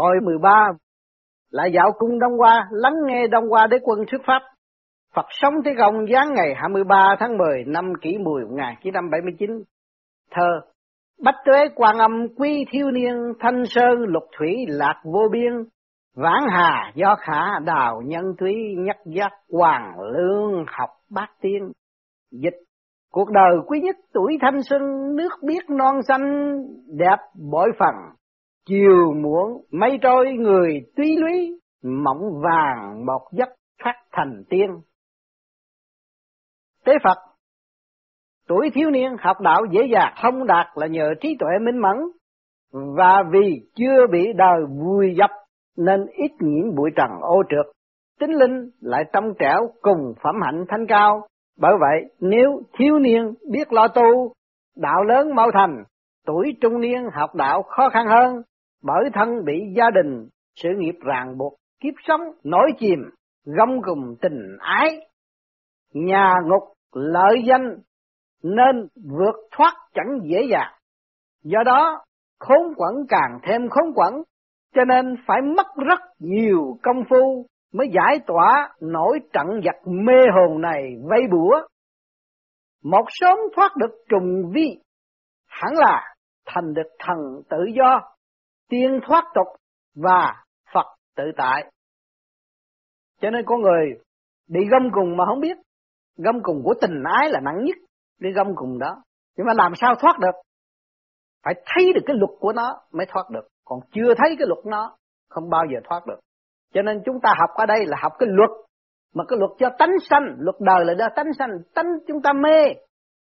Hồi 13 lại dạo cung Đông Hoa, lắng nghe Đông Hoa đế quân thuyết pháp. Phật sống Thế Công giáng ngày 23 tháng 10 năm kỷ mùi 1979. Thơ Bách tuế quan âm quy thiêu niên, thanh sơn lục thủy lạc vô biên, vãn hà do khả đào nhân thúy nhất giác hoàng lương học bát tiên. Dịch Cuộc đời quý nhất tuổi thanh xuân, nước biết non xanh, đẹp bội phần. Chiều muộn, mây trôi người tuy lúy, mỏng vàng một giấc phát thành tiên. Tế Phật Tuổi thiếu niên học đạo dễ dàng thông đạt là nhờ trí tuệ minh mẫn, và vì chưa bị đời vui dập nên ít nhiễm bụi trần ô trượt, tính linh lại trong trẻo cùng phẩm hạnh thanh cao, bởi vậy, nếu thiếu niên biết lo tu, đạo lớn mau thành, tuổi trung niên học đạo khó khăn hơn, bởi thân bị gia đình, sự nghiệp ràng buộc, kiếp sống nổi chìm, gông cùng tình ái, nhà ngục lợi danh nên vượt thoát chẳng dễ dàng. Do đó, khốn quẩn càng thêm khốn quẩn, cho nên phải mất rất nhiều công phu mới giải tỏa nỗi trận giặc mê hồn này vây bủa. Một sớm thoát được trùng vi, hẳn là thành được thần tự do, tiên thoát tục và Phật tự tại. Cho nên con người bị gâm cùng mà không biết, gâm cùng của tình ái là nặng nhất, đi gâm cùng đó. Nhưng mà làm sao thoát được? Phải thấy được cái luật của nó mới thoát được, còn chưa thấy cái luật nó không bao giờ thoát được. Cho nên chúng ta học ở đây là học cái luật, mà cái luật cho tánh sanh, luật đời là do tánh sanh, tánh chúng ta mê,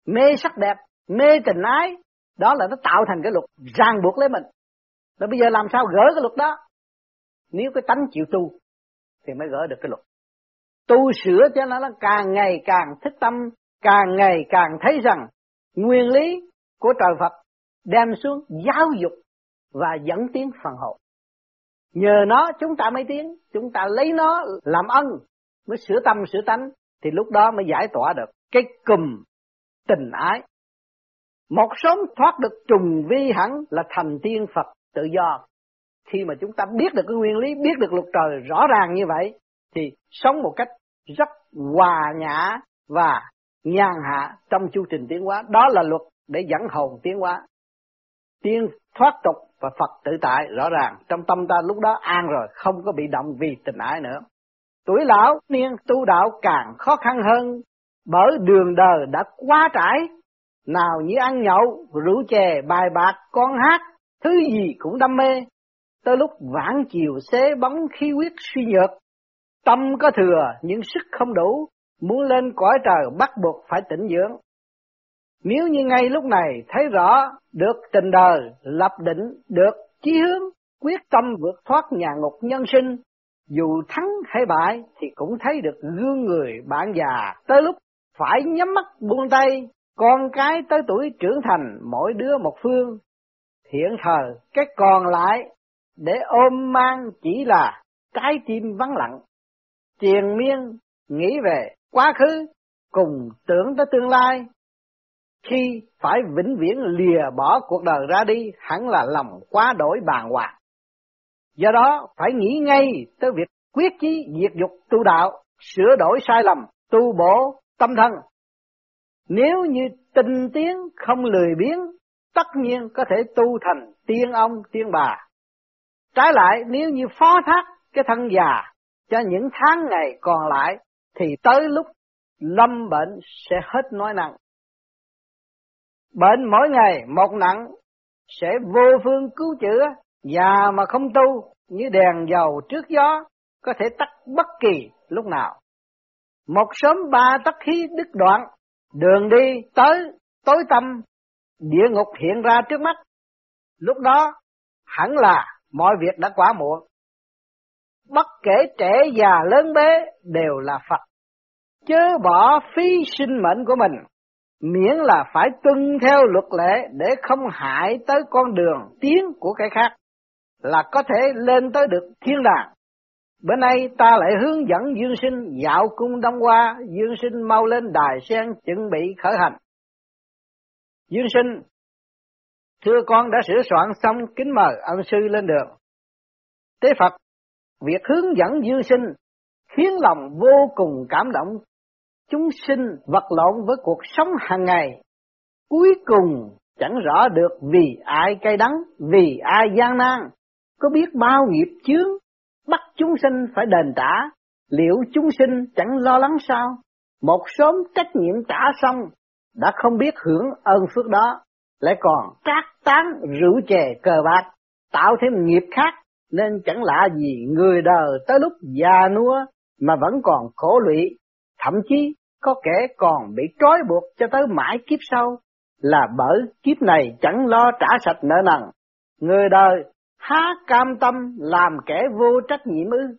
mê sắc đẹp, mê tình ái, đó là nó tạo thành cái luật ràng buộc lấy mình. Rồi bây giờ làm sao gỡ cái luật đó? Nếu cái tánh chịu tu thì mới gỡ được cái luật. Tu sửa cho nó, nó càng ngày càng thích tâm, càng ngày càng thấy rằng nguyên lý của trời Phật đem xuống giáo dục và dẫn tiến phần hồn. Nhờ nó chúng ta mới tiến, chúng ta lấy nó làm ân, mới sửa tâm sửa tánh, thì lúc đó mới giải tỏa được cái cùm tình ái. Một sớm thoát được trùng vi hẳn là thành tiên Phật tự do. Khi mà chúng ta biết được cái nguyên lý, biết được luật trời rõ ràng như vậy, thì sống một cách rất hòa nhã và nhàn hạ trong chu trình tiến hóa. Đó là luật để dẫn hồn tiến hóa. Tiên thoát tục và Phật tự tại rõ ràng trong tâm ta lúc đó an rồi không có bị động vì tình ái nữa tuổi lão niên tu đạo càng khó khăn hơn bởi đường đời đã quá trải nào như ăn nhậu rượu chè bài bạc con hát thứ gì cũng đam mê tới lúc vãn chiều xế bóng khí huyết suy nhược tâm có thừa nhưng sức không đủ muốn lên cõi trời bắt buộc phải tĩnh dưỡng nếu như ngay lúc này thấy rõ được tình đời, lập định, được chí hướng, quyết tâm vượt thoát nhà ngục nhân sinh, dù thắng hay bại thì cũng thấy được gương người bạn già tới lúc phải nhắm mắt buông tay, con cái tới tuổi trưởng thành mỗi đứa một phương. Hiện thời cái còn lại để ôm mang chỉ là trái tim vắng lặng, triền miên nghĩ về quá khứ cùng tưởng tới tương lai khi phải vĩnh viễn lìa bỏ cuộc đời ra đi hẳn là lòng quá đổi bàng hoàng. Do đó phải nghĩ ngay tới việc quyết chí diệt dục tu đạo, sửa đổi sai lầm, tu bổ tâm thân. Nếu như tinh tiến không lười biếng, tất nhiên có thể tu thành tiên ông tiên bà. Trái lại nếu như phó thác cái thân già cho những tháng ngày còn lại thì tới lúc lâm bệnh sẽ hết nói nặng Bệnh mỗi ngày một nặng sẽ vô phương cứu chữa, già mà không tu như đèn dầu trước gió có thể tắt bất kỳ lúc nào. Một sớm ba tắc khí đứt đoạn, đường đi tới tối tâm, địa ngục hiện ra trước mắt. Lúc đó hẳn là mọi việc đã quá muộn. Bất kể trẻ già lớn bé đều là Phật. Chớ bỏ phí sinh mệnh của mình miễn là phải tuân theo luật lệ để không hại tới con đường tiến của cái khác là có thể lên tới được thiên đàng. Bữa nay ta lại hướng dẫn Dương Sinh dạo cung Đông Hoa, Dương Sinh mau lên đài sen chuẩn bị khởi hành. Dương Sinh, thưa con đã sửa soạn xong kính mời ân sư lên đường. Tế Phật, việc hướng dẫn dương sinh khiến lòng vô cùng cảm động. Chúng sinh vật lộn với cuộc sống hàng ngày, cuối cùng chẳng rõ được vì ai cay đắng, vì ai gian nan, có biết bao nghiệp chướng, bắt chúng sinh phải đền trả, liệu chúng sinh chẳng lo lắng sao? Một sớm trách nhiệm trả xong, đã không biết hưởng ơn phước đó, lại còn trác tán rượu chè cờ bạc, tạo thêm nghiệp khác, nên chẳng lạ gì người đời tới lúc già nua mà vẫn còn khổ lụy, thậm chí có kẻ còn bị trói buộc cho tới mãi kiếp sau, là bởi kiếp này chẳng lo trả sạch nợ nần. Người đời há cam tâm làm kẻ vô trách nhiệm ư.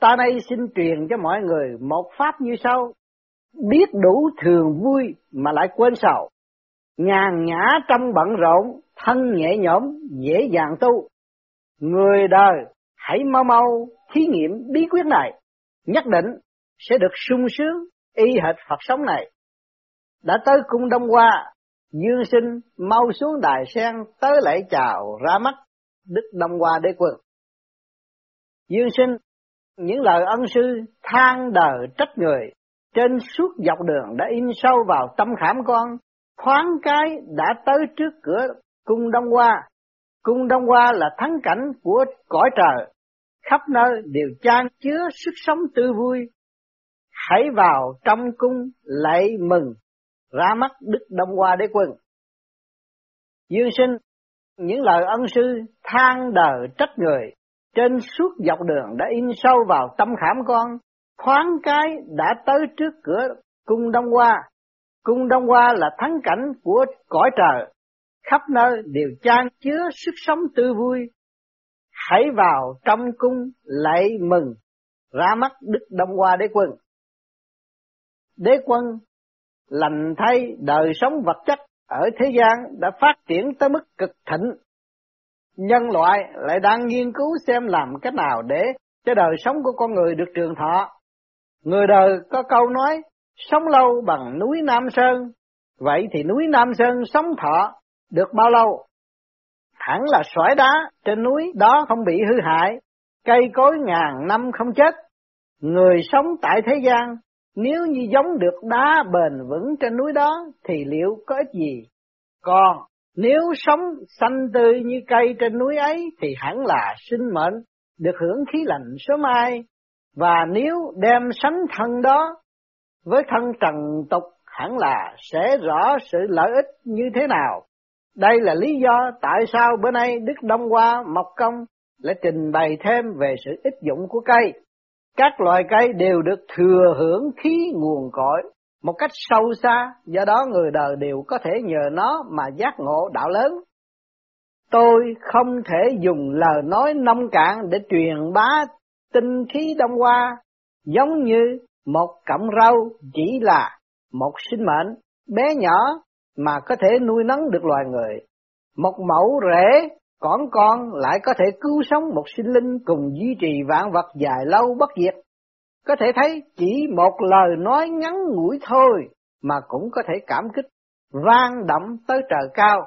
Ta đây xin truyền cho mọi người một pháp như sau, biết đủ thường vui mà lại quên sầu, nhàn nhã trong bận rộn, thân nhẹ nhõm, dễ dàng tu. Người đời hãy mau mau thí nghiệm bí quyết này, nhất định sẽ được sung sướng y hệt Phật sống này. Đã tới cung Đông Hoa, Dương Sinh mau xuống đài sen tới lễ chào ra mắt Đức Đông Hoa Đế Quân. Dương Sinh những lời ân sư than đời trách người trên suốt dọc đường đã in sâu vào tâm khảm con, thoáng cái đã tới trước cửa cung Đông Hoa. Cung Đông Hoa là thắng cảnh của cõi trời, khắp nơi đều chan chứa sức sống tươi vui. Hãy vào trong cung lạy mừng, ra mắt Đức Đông Hoa Đế Quân. Dương sinh, những lời ân sư than đời trách người, trên suốt dọc đường đã in sâu vào tâm khảm con, thoáng cái đã tới trước cửa cung Đông Hoa. Cung Đông Hoa là thắng cảnh của cõi trời, khắp nơi đều chan chứa sức sống tươi vui. Hãy vào trong cung lạy mừng, ra mắt Đức Đông Hoa Đế Quân. Đế quân lành thay đời sống vật chất ở thế gian đã phát triển tới mức cực thịnh. Nhân loại lại đang nghiên cứu xem làm cách nào để cho đời sống của con người được trường thọ. Người đời có câu nói, sống lâu bằng núi Nam Sơn, vậy thì núi Nam Sơn sống thọ được bao lâu? Hẳn là sỏi đá trên núi đó không bị hư hại, cây cối ngàn năm không chết. Người sống tại thế gian, nếu như giống được đá bền vững trên núi đó, thì liệu có ích gì? Còn nếu sống xanh tươi như cây trên núi ấy, thì hẳn là sinh mệnh, được hưởng khí lạnh sớm mai, và nếu đem sánh thân đó với thân trần tục hẳn là sẽ rõ sự lợi ích như thế nào. Đây là lý do tại sao bữa nay Đức Đông Hoa Mộc Công lại trình bày thêm về sự ích dụng của cây. Các loài cây đều được thừa hưởng khí nguồn cội một cách sâu xa, do đó người đời đều có thể nhờ nó mà giác ngộ đạo lớn. Tôi không thể dùng lời nói nông cạn để truyền bá tinh khí đông hoa giống như một cọng rau chỉ là một sinh mệnh bé nhỏ mà có thể nuôi nấng được loài người. Một mẫu rễ còn con lại có thể cứu sống một sinh linh cùng duy trì vạn vật dài lâu bất diệt. Có thể thấy chỉ một lời nói ngắn ngủi thôi mà cũng có thể cảm kích, vang động tới trời cao.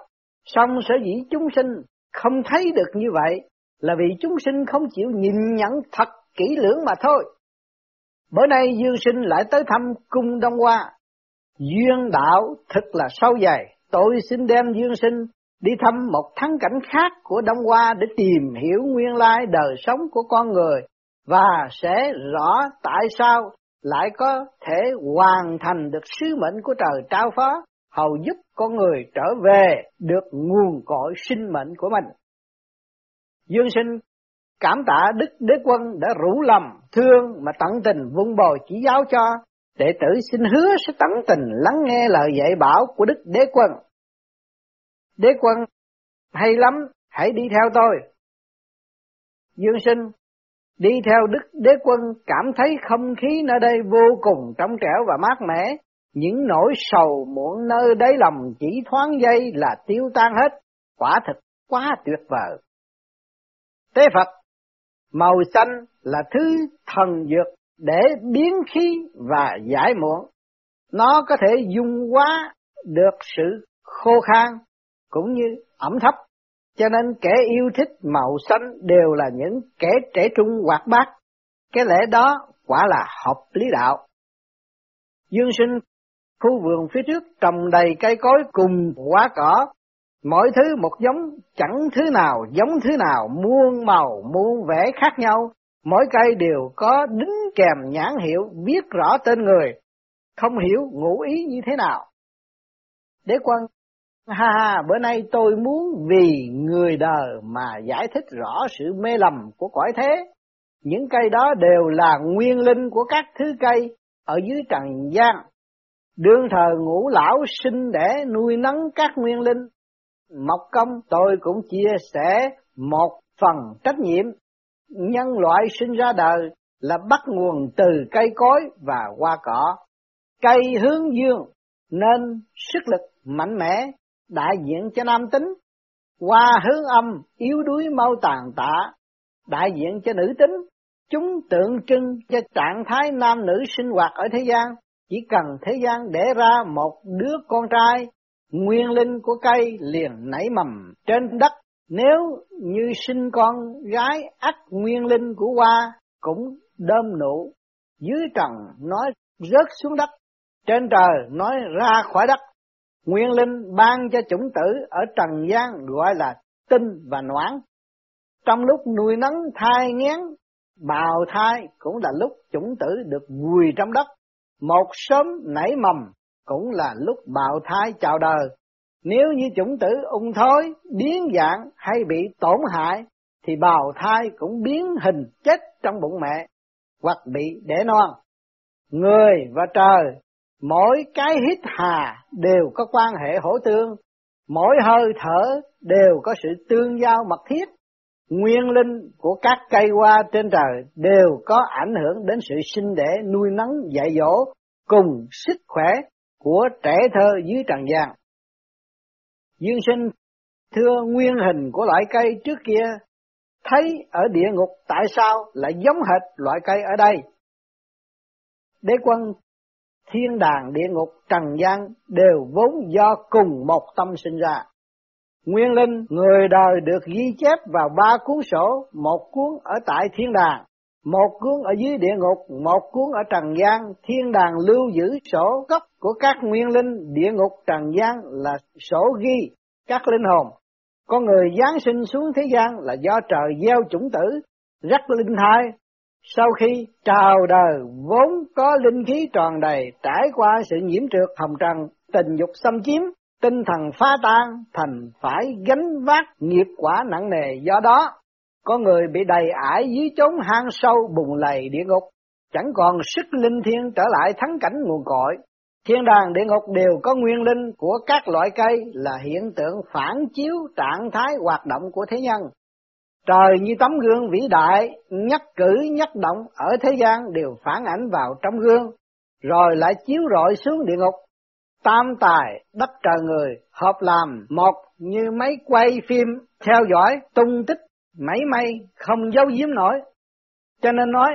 Song sở dĩ chúng sinh không thấy được như vậy là vì chúng sinh không chịu nhìn nhận thật kỹ lưỡng mà thôi. Bữa nay Dương Sinh lại tới thăm cung Đông Hoa. Duyên đạo thật là sâu dày. Tôi xin đem Dương Sinh đi thăm một thắng cảnh khác của Đông Hoa để tìm hiểu nguyên lai đời sống của con người và sẽ rõ tại sao lại có thể hoàn thành được sứ mệnh của trời trao phó, hầu giúp con người trở về được nguồn cội sinh mệnh của mình. Dương sinh cảm tạ Đức Đế Quân đã rủ lầm thương mà tận tình vun bồi chỉ giáo cho, đệ tử xin hứa sẽ tận tình lắng nghe lời dạy bảo của Đức Đế Quân. Đế Quân, hay lắm, hãy đi theo tôi. Dương sinh, đi theo Đức Đế Quân cảm thấy không khí nơi đây vô cùng trong trẻo và mát mẻ, những nỗi sầu muộn nơi đáy lòng chỉ thoáng giây là tiêu tan hết, quả thật quá tuyệt vời. Tế Phật Màu xanh là thứ thần dược để biến khí và giải muộn. Nó có thể dung hóa được sự khô khan cũng như ẩm thấp. Cho nên kẻ yêu thích màu xanh đều là những kẻ trẻ trung hoạt bát. Cái lẽ đó quả là hợp lý đạo. Dương sinh khu vườn phía trước trồng đầy cây cối cùng quả cỏ, mỗi thứ một giống, chẳng thứ nào giống thứ nào, muôn màu muôn vẻ khác nhau, mỗi cây đều có đính kèm nhãn hiệu viết rõ tên người, không hiểu ngụ ý như thế nào. Đế quân, ha ha, bữa nay tôi muốn vì người đời mà giải thích rõ sự mê lầm của cõi thế. Những cây đó đều là nguyên linh của các thứ cây ở dưới trần gian. Đương thờ ngũ lão sinh để nuôi nấng các nguyên linh. Mộc công tôi cũng chia sẻ một phần trách nhiệm. Nhân loại sinh ra đời là bắt nguồn từ cây cối và hoa cỏ. Cây hướng dương nên sức lực mạnh mẽ đại diện cho nam tính, hoa hướng âm yếu đuối mau tàn tạ đại diện cho nữ tính, chúng tượng trưng cho trạng thái nam nữ sinh hoạt ở thế gian, chỉ cần thế gian để ra một đứa con trai, nguyên linh của cây liền nảy mầm trên đất, nếu như sinh con gái ắt nguyên linh của hoa cũng đơm nụ, dưới trần nói rớt xuống đất, trên trời nói ra khỏi đất. Nguyên linh ban cho chủng tử ở trần gian gọi là tinh và noãn. Trong lúc nuôi nấng thai nghén, bào thai cũng là lúc chủng tử được vùi trong đất. Một sớm nảy mầm cũng là lúc bào thai chào đời. Nếu như chủng tử ung thối, biến dạng hay bị tổn hại, thì bào thai cũng biến hình chết trong bụng mẹ, hoặc bị đẻ non. Người và trời mỗi cái hít hà đều có quan hệ hỗ tương, mỗi hơi thở đều có sự tương giao mật thiết. Nguyên linh của các cây hoa trên trời đều có ảnh hưởng đến sự sinh đẻ nuôi nấng dạy dỗ cùng sức khỏe của trẻ thơ dưới trần gian. Dương sinh thưa nguyên hình của loại cây trước kia thấy ở địa ngục tại sao lại giống hệt loại cây ở đây? Đế quân thiên đàng địa ngục trần gian đều vốn do cùng một tâm sinh ra. Nguyên linh người đời được ghi chép vào ba cuốn sổ, một cuốn ở tại thiên đàng, một cuốn ở dưới địa ngục, một cuốn ở trần gian. Thiên đàng lưu giữ sổ gốc của các nguyên linh, địa ngục trần gian là sổ ghi các linh hồn. Con người giáng sinh xuống thế gian là do trời gieo chủng tử, rất linh thai, sau khi chào đời vốn có linh khí tròn đầy trải qua sự nhiễm trượt hồng trần, tình dục xâm chiếm, tinh thần phá tan thành phải gánh vác nghiệp quả nặng nề do đó có người bị đầy ải dưới chốn hang sâu bùng lầy địa ngục. Chẳng còn sức linh thiên trở lại thắng cảnh nguồn cội. Thiên đàng địa ngục đều có nguyên linh của các loại cây là hiện tượng phản chiếu trạng thái hoạt động của thế nhân. Trời như tấm gương vĩ đại, nhắc cử nhắc động ở thế gian đều phản ảnh vào trong gương, rồi lại chiếu rọi xuống địa ngục. Tam tài, đất trời người, hợp làm một như máy quay phim, theo dõi, tung tích, mấy may, không giấu giếm nổi. Cho nên nói,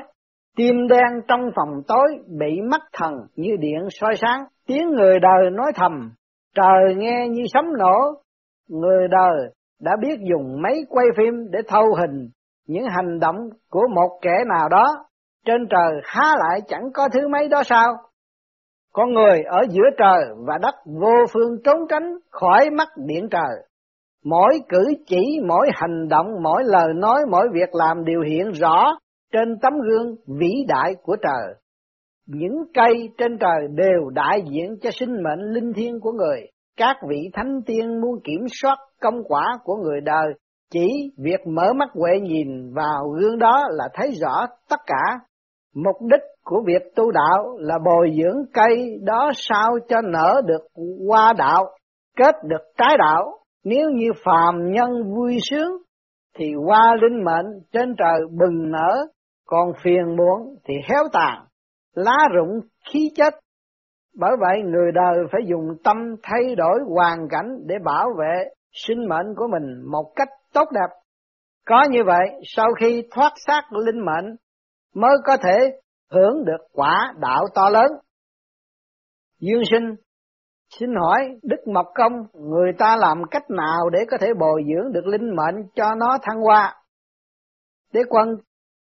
tim đen trong phòng tối bị mắt thần như điện soi sáng, tiếng người đời nói thầm, trời nghe như sấm nổ, người đời đã biết dùng máy quay phim để thâu hình những hành động của một kẻ nào đó, trên trời há lại chẳng có thứ mấy đó sao? Con người ở giữa trời và đất vô phương trốn tránh khỏi mắt điện trời. Mỗi cử chỉ, mỗi hành động, mỗi lời nói, mỗi việc làm đều hiện rõ trên tấm gương vĩ đại của trời. Những cây trên trời đều đại diện cho sinh mệnh linh thiêng của người. Các vị thánh tiên muốn kiểm soát công quả của người đời, chỉ việc mở mắt huệ nhìn vào gương đó là thấy rõ tất cả. Mục đích của việc tu đạo là bồi dưỡng cây đó sao cho nở được hoa đạo, kết được trái đạo. Nếu như phàm nhân vui sướng, thì qua linh mệnh trên trời bừng nở, còn phiền muộn thì héo tàn, lá rụng khí chết bởi vậy người đời phải dùng tâm thay đổi hoàn cảnh để bảo vệ sinh mệnh của mình một cách tốt đẹp. Có như vậy, sau khi thoát xác linh mệnh mới có thể hưởng được quả đạo to lớn. Dương sinh, Xin hỏi Đức Mộc Công người ta làm cách nào để có thể bồi dưỡng được linh mệnh cho nó thăng hoa? Để quân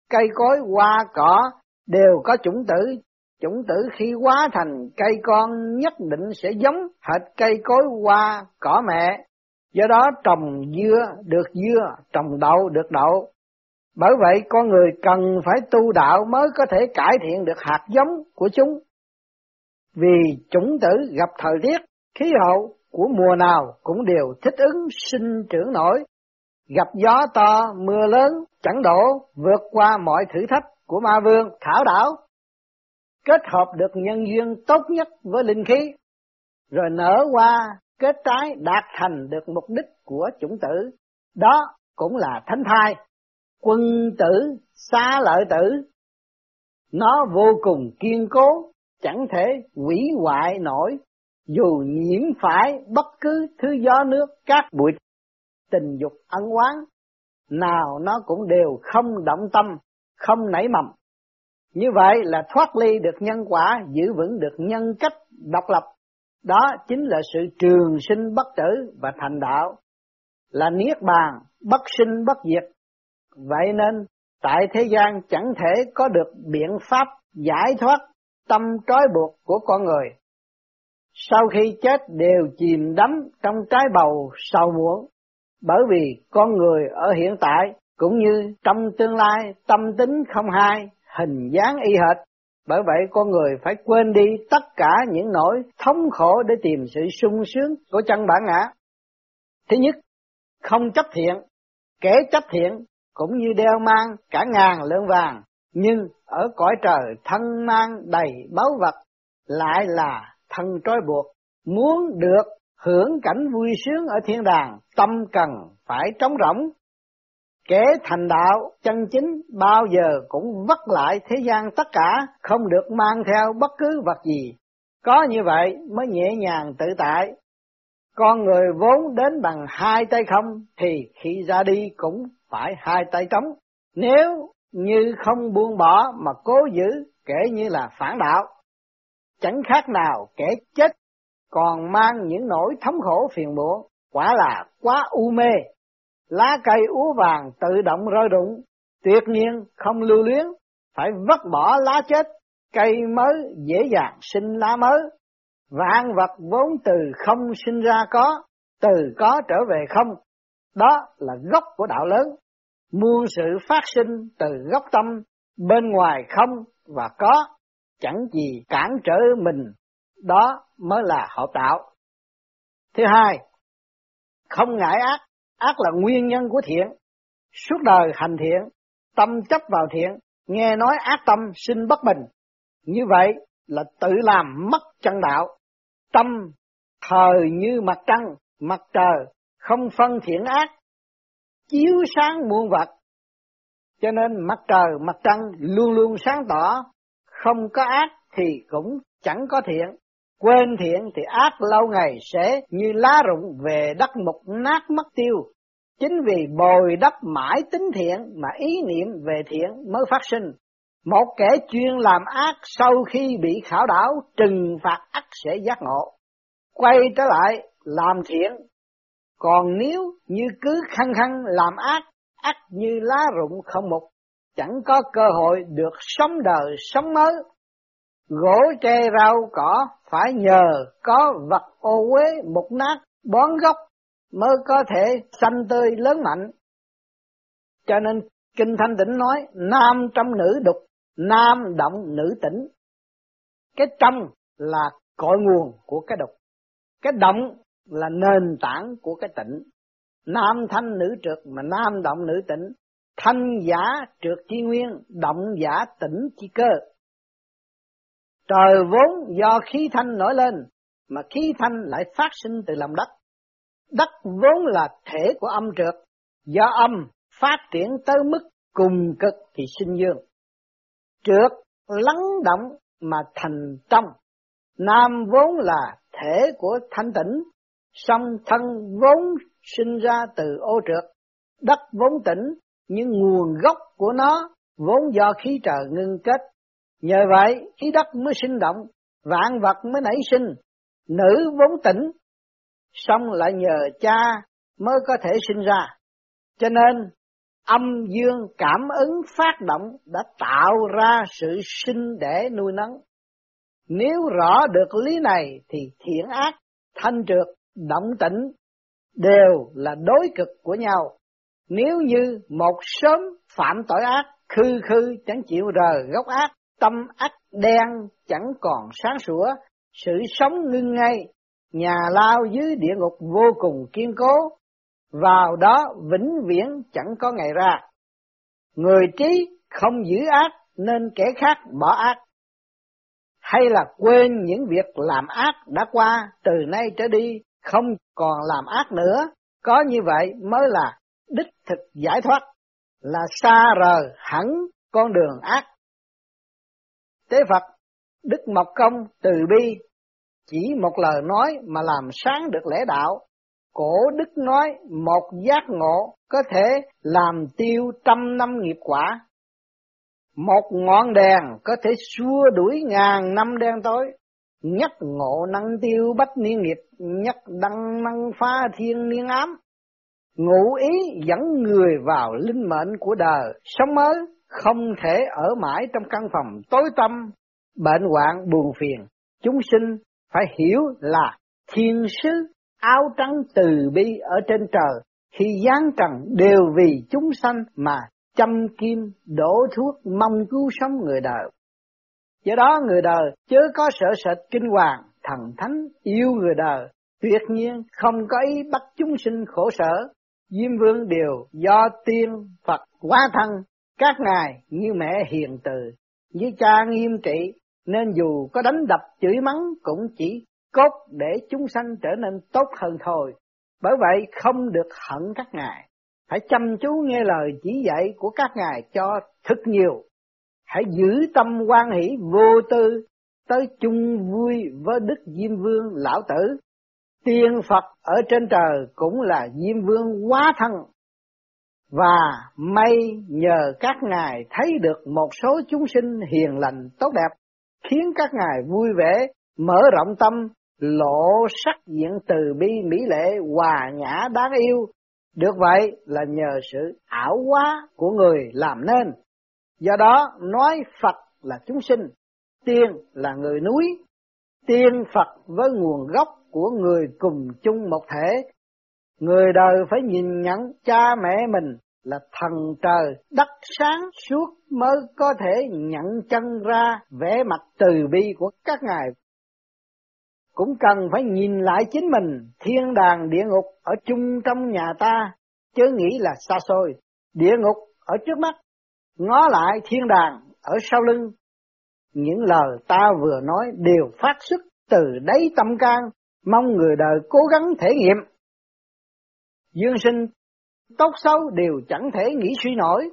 cây cối hoa cỏ đều có chủng tử, chủng tử khi hóa thành cây con nhất định sẽ giống hệt cây cối hoa cỏ mẹ. Do đó trồng dưa được dưa, trồng đậu được đậu. Bởi vậy con người cần phải tu đạo mới có thể cải thiện được hạt giống của chúng vì chủng tử gặp thời tiết, khí hậu của mùa nào cũng đều thích ứng sinh trưởng nổi. Gặp gió to, mưa lớn, chẳng đổ, vượt qua mọi thử thách của ma vương, thảo đảo. Kết hợp được nhân duyên tốt nhất với linh khí, rồi nở qua, kết trái đạt thành được mục đích của chủng tử. Đó cũng là thánh thai, quân tử, xa lợi tử. Nó vô cùng kiên cố, chẳng thể hủy hoại nổi, dù nhiễm phải bất cứ thứ gió nước, các bụi tình dục ân oán. Nào nó cũng đều không động tâm, không nảy mầm. Như vậy là thoát ly được nhân quả, giữ vững được nhân cách độc lập. Đó chính là sự trường sinh bất tử và thành đạo, là niết bàn bất sinh bất diệt. Vậy nên tại thế gian chẳng thể có được biện pháp giải thoát tâm trói buộc của con người. Sau khi chết đều chìm đắm trong cái bầu sầu muộn, bởi vì con người ở hiện tại cũng như trong tương lai tâm tính không hai, hình dáng y hệt. Bởi vậy con người phải quên đi tất cả những nỗi thống khổ để tìm sự sung sướng của chân bản ngã. Thứ nhất, không chấp thiện, kẻ chấp thiện cũng như đeo mang cả ngàn lượng vàng nhưng ở cõi trời thân mang đầy báu vật, lại là thân trói buộc, muốn được hưởng cảnh vui sướng ở thiên đàng, tâm cần phải trống rỗng. Kẻ thành đạo, chân chính, bao giờ cũng vất lại thế gian tất cả, không được mang theo bất cứ vật gì. Có như vậy mới nhẹ nhàng tự tại. Con người vốn đến bằng hai tay không, thì khi ra đi cũng phải hai tay trống. Nếu như không buông bỏ mà cố giữ kể như là phản đạo. Chẳng khác nào kẻ chết còn mang những nỗi thống khổ phiền muộn, quả là quá u mê. Lá cây úa vàng tự động rơi rụng, tuyệt nhiên không lưu luyến, phải vứt bỏ lá chết, cây mới dễ dàng sinh lá mới. Vạn vật vốn từ không sinh ra có, từ có trở về không. Đó là gốc của đạo lớn, muôn sự phát sinh từ gốc tâm, bên ngoài không và có, chẳng gì cản trở mình. Đó mới là hợp đạo thứ hai, không ngại ác. Ác là nguyên nhân của thiện. Suốt đời hành thiện, tâm chấp vào thiện, nghe nói ác tâm sinh bất bình. Như vậy là tự làm mất chân đạo. Tâm thờ như mặt trăng, mặt trời, không phân thiện ác chiếu sáng muôn vật. Cho nên mặt trời, mặt trăng luôn luôn sáng tỏ, không có ác thì cũng chẳng có thiện. Quên thiện thì ác lâu ngày sẽ như lá rụng về đất mục nát mất tiêu. Chính vì bồi đắp mãi tính thiện mà ý niệm về thiện mới phát sinh. Một kẻ chuyên làm ác sau khi bị khảo đảo trừng phạt ác sẽ giác ngộ. Quay trở lại làm thiện còn nếu như cứ khăng khăng làm ác, ác như lá rụng không mục, chẳng có cơ hội được sống đời sống mới. Gỗ tre rau cỏ phải nhờ có vật ô uế mục nát bón gốc mới có thể xanh tươi lớn mạnh. Cho nên Kinh Thanh Tịnh nói nam trong nữ đục, nam động nữ tĩnh. Cái trong là cội nguồn của cái đục. Cái động là nền tảng của cái tịnh nam thanh nữ trượt mà nam động nữ tịnh. Thanh giả trượt chi nguyên, động giả tĩnh chi cơ. Trời vốn do khí thanh nổi lên, mà khí thanh lại phát sinh từ lòng đất. Đất vốn là thể của âm trượt, do âm phát triển tới mức cùng cực thì sinh dương. Trượt lắng động mà thành trong. Nam vốn là thể của thanh tịnh song thân vốn sinh ra từ ô trượt, đất vốn tĩnh, nhưng nguồn gốc của nó vốn do khí trời ngưng kết. Nhờ vậy, khí đất mới sinh động, vạn vật mới nảy sinh, nữ vốn tỉnh, xong lại nhờ cha mới có thể sinh ra. Cho nên âm dương cảm ứng phát động đã tạo ra sự sinh để nuôi nấng. Nếu rõ được lý này thì thiện ác, thanh trượt, động tĩnh đều là đối cực của nhau. Nếu như một sớm phạm tội ác, khư khư chẳng chịu rời gốc ác, tâm ác đen chẳng còn sáng sủa, sự sống ngưng ngay, nhà lao dưới địa ngục vô cùng kiên cố, vào đó vĩnh viễn chẳng có ngày ra. Người trí không giữ ác nên kẻ khác bỏ ác. Hay là quên những việc làm ác đã qua từ nay trở đi không còn làm ác nữa, có như vậy mới là đích thực giải thoát, là xa rời hẳn con đường ác. Tế Phật, Đức Mộc Công từ bi, chỉ một lời nói mà làm sáng được lễ đạo. Cổ Đức nói một giác ngộ có thể làm tiêu trăm năm nghiệp quả. Một ngọn đèn có thể xua đuổi ngàn năm đen tối. Nhất ngộ năng tiêu bách niên nghiệp, nhất đăng năng phá thiên niên ám. Ngụ ý dẫn người vào linh mệnh của đời, sống mới, không thể ở mãi trong căn phòng tối tâm bệnh hoạn buồn phiền. Chúng sinh phải hiểu là thiên sứ áo trắng từ bi ở trên trời, khi giáng trần đều vì chúng sanh mà châm kim đổ thuốc mong cứu sống người đời. Do đó người đời chớ có sợ sệt kinh hoàng, thần thánh yêu người đời, tuyệt nhiên không có ý bắt chúng sinh khổ sở. Diêm vương đều do tiên Phật quá thân, các ngài như mẹ hiền từ, như cha nghiêm trị, nên dù có đánh đập chửi mắng cũng chỉ cốt để chúng sanh trở nên tốt hơn thôi. Bởi vậy không được hận các ngài, hãy chăm chú nghe lời chỉ dạy của các ngài cho thật nhiều. Hãy giữ tâm quan hỷ vô tư, tới chung vui với Đức Diêm Vương Lão Tử. Tiên Phật ở trên trời cũng là Diêm Vương quá thân. Và may nhờ các ngài thấy được một số chúng sinh hiền lành tốt đẹp, khiến các ngài vui vẻ, mở rộng tâm, lộ sắc diện từ bi mỹ lệ hòa nhã đáng yêu được vậy là nhờ sự ảo hóa của người làm nên. Do đó nói Phật là chúng sinh, tiên là người núi, tiên Phật với nguồn gốc của người cùng chung một thể. Người đời phải nhìn nhận cha mẹ mình là thần trời đất sáng suốt mới có thể nhận chân ra vẻ mặt từ bi của các ngài. Cũng cần phải nhìn lại chính mình, thiên đàng địa ngục ở chung trong nhà ta, chứ nghĩ là xa xôi, địa ngục ở trước mắt, ngó lại thiên đàng ở sau lưng. Những lời ta vừa nói đều phát xuất từ đáy tâm can, mong người đời cố gắng thể nghiệm. Dương sinh, tốt xấu đều chẳng thể nghĩ suy nổi,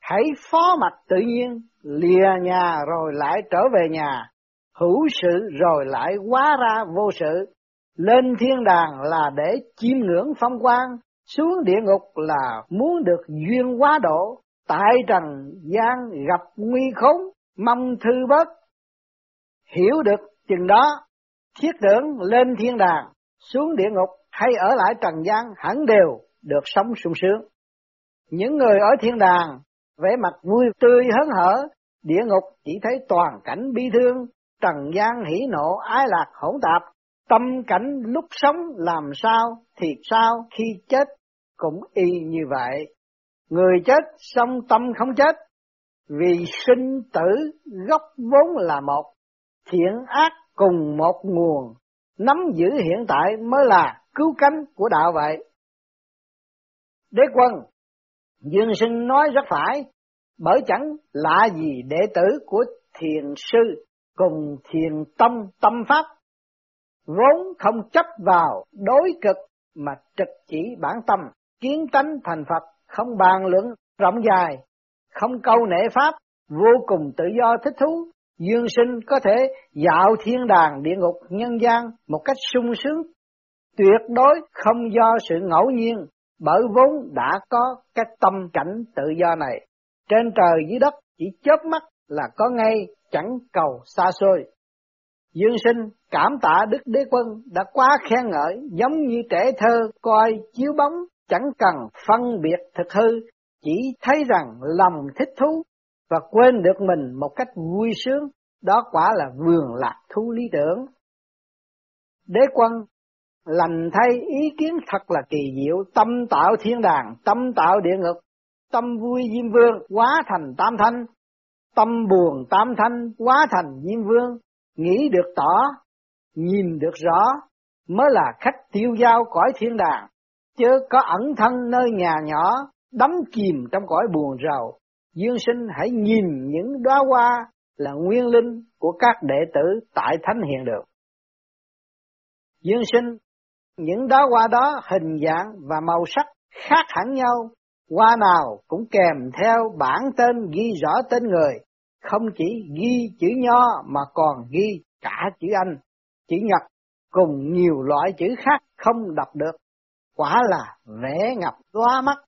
hãy phó mặt tự nhiên, lìa nhà rồi lại trở về nhà, hữu sự rồi lại hóa ra vô sự. Lên thiên đàng là để chiêm ngưỡng phong quang, xuống địa ngục là muốn được duyên quá độ, tại trần gian gặp nguy khốn, mong thư bớt. Hiểu được chừng đó, thiết tưởng lên thiên đàng, xuống địa ngục hay ở lại trần gian hẳn đều được sống sung sướng. Những người ở thiên đàng, vẻ mặt vui tươi hớn hở, địa ngục chỉ thấy toàn cảnh bi thương, trần gian hỉ nộ ái lạc hỗn tạp, tâm cảnh lúc sống làm sao thì sao khi chết cũng y như vậy. Người chết song tâm không chết, vì sinh tử gốc vốn là một, thiện ác cùng một nguồn, nắm giữ hiện tại mới là cứu cánh của đạo vậy. Đế quân, Dương Sinh nói rất phải, bởi chẳng lạ gì đệ tử của thiền sư cùng thiền tâm tâm pháp, vốn không chấp vào đối cực mà trực chỉ bản tâm, kiến tánh thành Phật, không bàn luận rộng dài, không câu nệ pháp, vô cùng tự do thích thú, dương sinh có thể dạo thiên đàng địa ngục nhân gian một cách sung sướng, tuyệt đối không do sự ngẫu nhiên, bởi vốn đã có cái tâm cảnh tự do này. Trên trời dưới đất chỉ chớp mắt là có ngay chẳng cầu xa xôi. Dương sinh cảm tạ Đức Đế Quân đã quá khen ngợi giống như trẻ thơ coi chiếu bóng chẳng cần phân biệt thực hư, chỉ thấy rằng lòng thích thú và quên được mình một cách vui sướng, đó quả là vườn lạc thú lý tưởng. Đế quân, lành thay ý kiến thật là kỳ diệu, tâm tạo thiên đàng, tâm tạo địa ngục, tâm vui diêm vương quá thành tam thanh. Tâm buồn tam thanh quá thành diêm vương, nghĩ được tỏ, nhìn được rõ, mới là khách tiêu giao cõi thiên đàng chớ có ẩn thân nơi nhà nhỏ, đắm chìm trong cõi buồn rầu. Dương sinh hãy nhìn những đóa hoa là nguyên linh của các đệ tử tại thánh hiện được dương sinh, những đóa hoa đó hình dạng và màu sắc khác hẳn nhau. Hoa nào cũng kèm theo bản tên ghi rõ tên người. Không chỉ ghi chữ nho mà còn ghi cả chữ anh. Chữ nhật cùng nhiều loại chữ khác không đọc được quả là vẽ ngập loa mắt.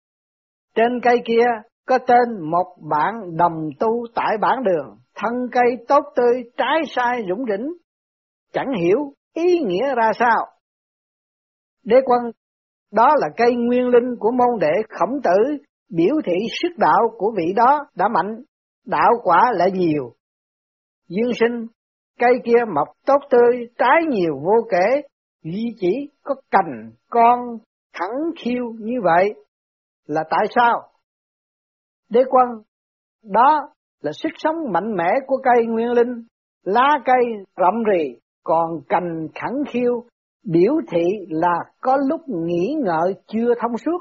Trên cây kia có tên một bạn đồng tu tại bản đường. Thân cây tốt tươi, trái sai dũng rỉnh. Chẳng hiểu ý nghĩa ra sao. Đế quân, đó là cây nguyên linh của môn đệ khổng tử. Biểu thị sức đạo của vị đó đã mạnh. Đạo quả lại nhiều. Dương sinh, cây kia mọc tốt tươi, trái nhiều vô kể. Duy chỉ có cành, con khẳng khiêu như vậy là tại sao? Đế quân đó là sức sống mạnh mẽ của cây nguyên linh, lá cây rậm rì, còn cành khẳng khiêu biểu thị là có lúc nghĩ ngợi chưa thông suốt.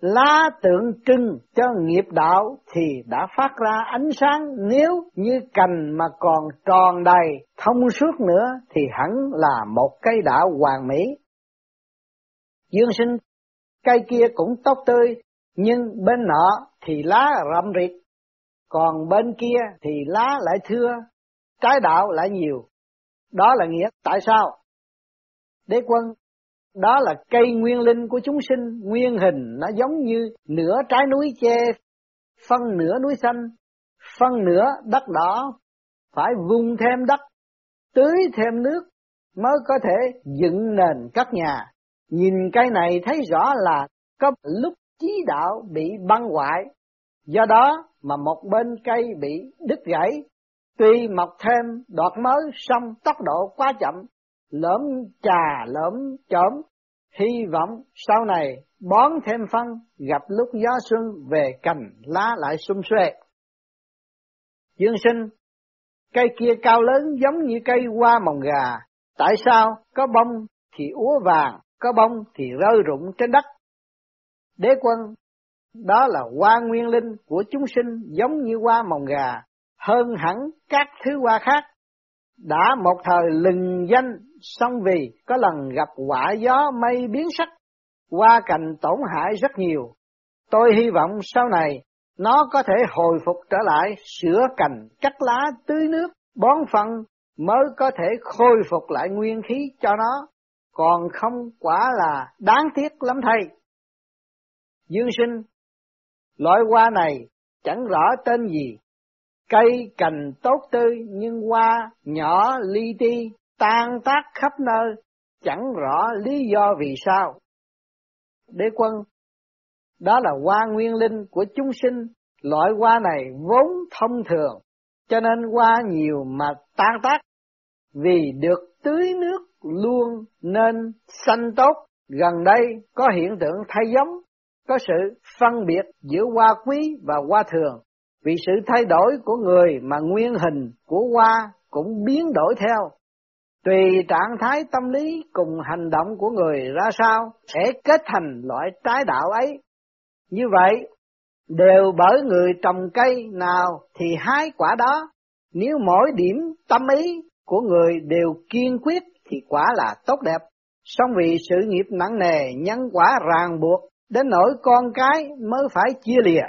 Lá tượng trưng cho nghiệp đạo thì đã phát ra ánh sáng, nếu như cành mà còn tròn đầy thông suốt nữa thì hẳn là một cây đạo hoàn mỹ dương sinh. Cây kia cũng tốt tươi, nhưng bên nọ thì lá rậm rịt còn bên kia thì lá lại thưa, trái đạo lại nhiều. Đó là nghĩa tại sao? Đế quân, đó là cây nguyên linh của chúng sinh, nguyên hình nó giống như nửa trái núi che, phân nửa núi xanh, phân nửa đất đỏ, phải vung thêm đất, tưới thêm nước mới có thể dựng nền các nhà nhìn cây này thấy rõ là có lúc trí đạo bị băng hoại. Do đó mà một bên cây bị đứt gãy. Tuy mọc thêm đọt mới xong tốc độ quá chậm lõm trà lõm chớm hy vọng sau này bón thêm phân gặp lúc gió xuân về cành lá lại sum xuê. Dương sinh, cây kia cao lớn giống như cây hoa mồng gà, tại sao có bông thì úa vàng, có bông thì rơi rụng trên đất. Đế quân, đó là hoa nguyên linh của chúng sinh giống như hoa mồng gà, hơn hẳn các thứ hoa khác đã một thời lừng danh song vì có lần gặp quả gió mây biến sắc, hoa cành tổn hại rất nhiều. Tôi hy vọng sau này nó có thể hồi phục trở lại, sửa cành, cắt lá, tưới nước, bón phân mới có thể khôi phục lại nguyên khí cho nó, còn không quả là đáng tiếc lắm thầy. Dương sinh, loại hoa này chẳng rõ tên gì, Cây cành tốt tươi nhưng hoa nhỏ li ti, tan tác khắp nơi, chẳng rõ lý do vì sao. Đế quân, đó là hoa nguyên linh của chúng sinh, loại hoa này vốn thông thường, cho nên hoa nhiều mà tan tác, vì được tưới nước luôn nên sanh tốt. Gần đây có hiện tượng thay giống, có sự phân biệt giữa hoa quý và hoa thường vì sự thay đổi của người mà nguyên hình của hoa cũng biến đổi theo. Tùy trạng thái tâm lý cùng hành động của người ra sao sẽ kết thành loại trái đạo ấy. Như vậy, đều bởi người trồng cây nào thì hái quả đó. Nếu mỗi điểm tâm ý của người đều kiên quyết thì quả là tốt đẹp. Song vì sự nghiệp nặng nề, nhân quả ràng buộc, đến nỗi con cái mới phải chia lìa.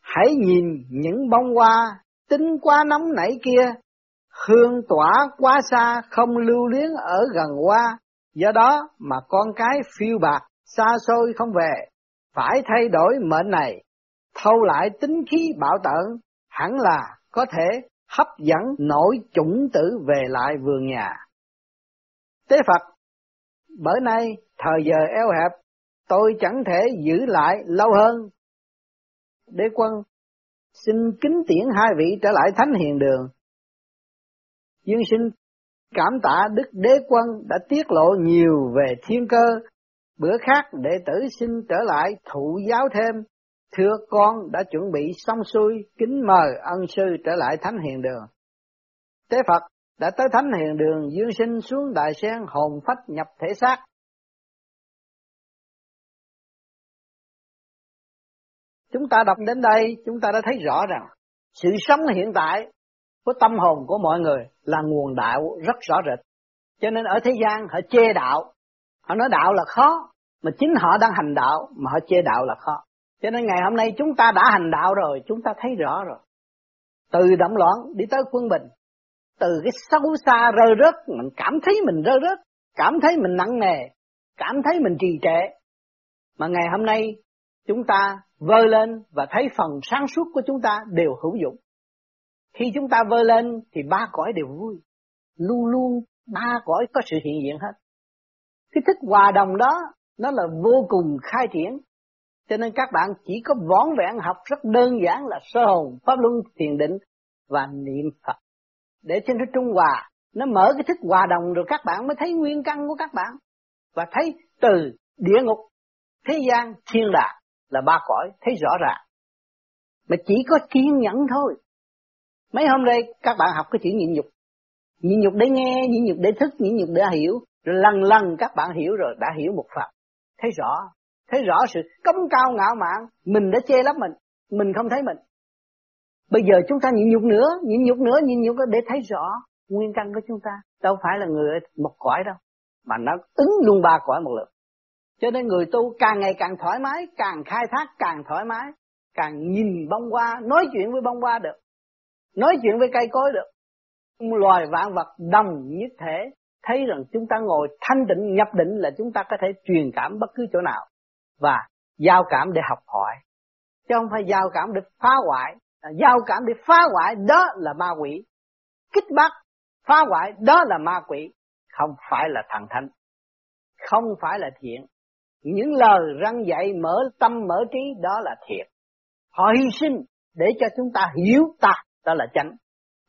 Hãy nhìn những bông hoa tính quá nóng nảy kia, hương tỏa quá xa không lưu luyến ở gần hoa, do đó mà con cái phiêu bạc, xa xôi không về, phải thay đổi mệnh này, thâu lại tính khí bảo tợn, hẳn là có thể hấp dẫn nổi chủng tử về lại vườn nhà. Tế Phật, bởi nay thời giờ eo hẹp, tôi chẳng thể giữ lại lâu hơn. Đế quân, xin kính tiễn hai vị trở lại thánh hiền đường. Dương sinh cảm tạ Đức Đế Quân đã tiết lộ nhiều về thiên cơ. Bữa khác đệ tử xin trở lại thụ giáo thêm. Thưa con đã chuẩn bị xong xuôi, kính mời ân sư trở lại thánh hiền đường. Tế Phật đã tới thánh hiền đường dương sinh xuống đại sen hồn phách nhập thể xác. Chúng ta đọc đến đây, chúng ta đã thấy rõ rằng sự sống hiện tại của tâm hồn của mọi người là nguồn đạo rất rõ rệt. Cho nên ở thế gian họ chê đạo, họ nói đạo là khó, mà chính họ đang hành đạo mà họ chê đạo là khó. Cho nên ngày hôm nay chúng ta đã hành đạo rồi, chúng ta thấy rõ rồi. Từ động loạn đi tới quân bình, từ cái sâu xa rơi rớt, mình cảm thấy mình rơi rớt, cảm thấy mình nặng nề, cảm thấy mình trì trệ. Mà ngày hôm nay chúng ta vơ lên và thấy phần sáng suốt của chúng ta đều hữu dụng. Khi chúng ta vơ lên thì ba cõi đều vui. Luôn luôn ba cõi có sự hiện diện hết. Cái thức hòa đồng đó nó là vô cùng khai triển. Cho nên các bạn chỉ có vón vẹn học rất đơn giản là sơ hồn, pháp luân, thiền định và niệm Phật. Để cho nó trung hòa, nó mở cái thức hòa đồng rồi các bạn mới thấy nguyên căn của các bạn. Và thấy từ địa ngục, thế gian, thiên đàng là ba cõi, thấy rõ ràng. Mà chỉ có kiên nhẫn thôi. Mấy hôm nay các bạn học cái chữ nhịn nhục. Nhịn nhục để nghe, nhịn nhục để thức, nhịn nhục để hiểu. Rồi lần lần các bạn hiểu rồi, đã hiểu một phần Thấy rõ, thấy rõ sự cống cao ngạo mạn, mình đã che lấp mình, mình không thấy mình. Bây giờ chúng ta nhịn nhục nữa, nhịn nhục nữa, nhịn nhục để thấy rõ nguyên căn của chúng ta. Đâu phải là người một cõi đâu, mà nó ứng luôn ba cõi một lượt. Cho nên người tu càng ngày càng thoải mái, càng khai thác càng thoải mái, càng nhìn bông hoa, nói chuyện với bông hoa được nói chuyện với cây cối được loài vạn vật đồng nhất thể thấy rằng chúng ta ngồi thanh định nhập định là chúng ta có thể truyền cảm bất cứ chỗ nào và giao cảm để học hỏi chứ không phải giao cảm để phá hoại giao cảm để phá hoại, đó là ma quỷ. Kích bắt phá hoại, đó là ma quỷ. Không phải là thần thánh. Không phải là thiện. Những lời răng dạy mở tâm, mở trí, đó là thiện họ hy sinh để cho chúng ta hiểu ta, đó là chánh.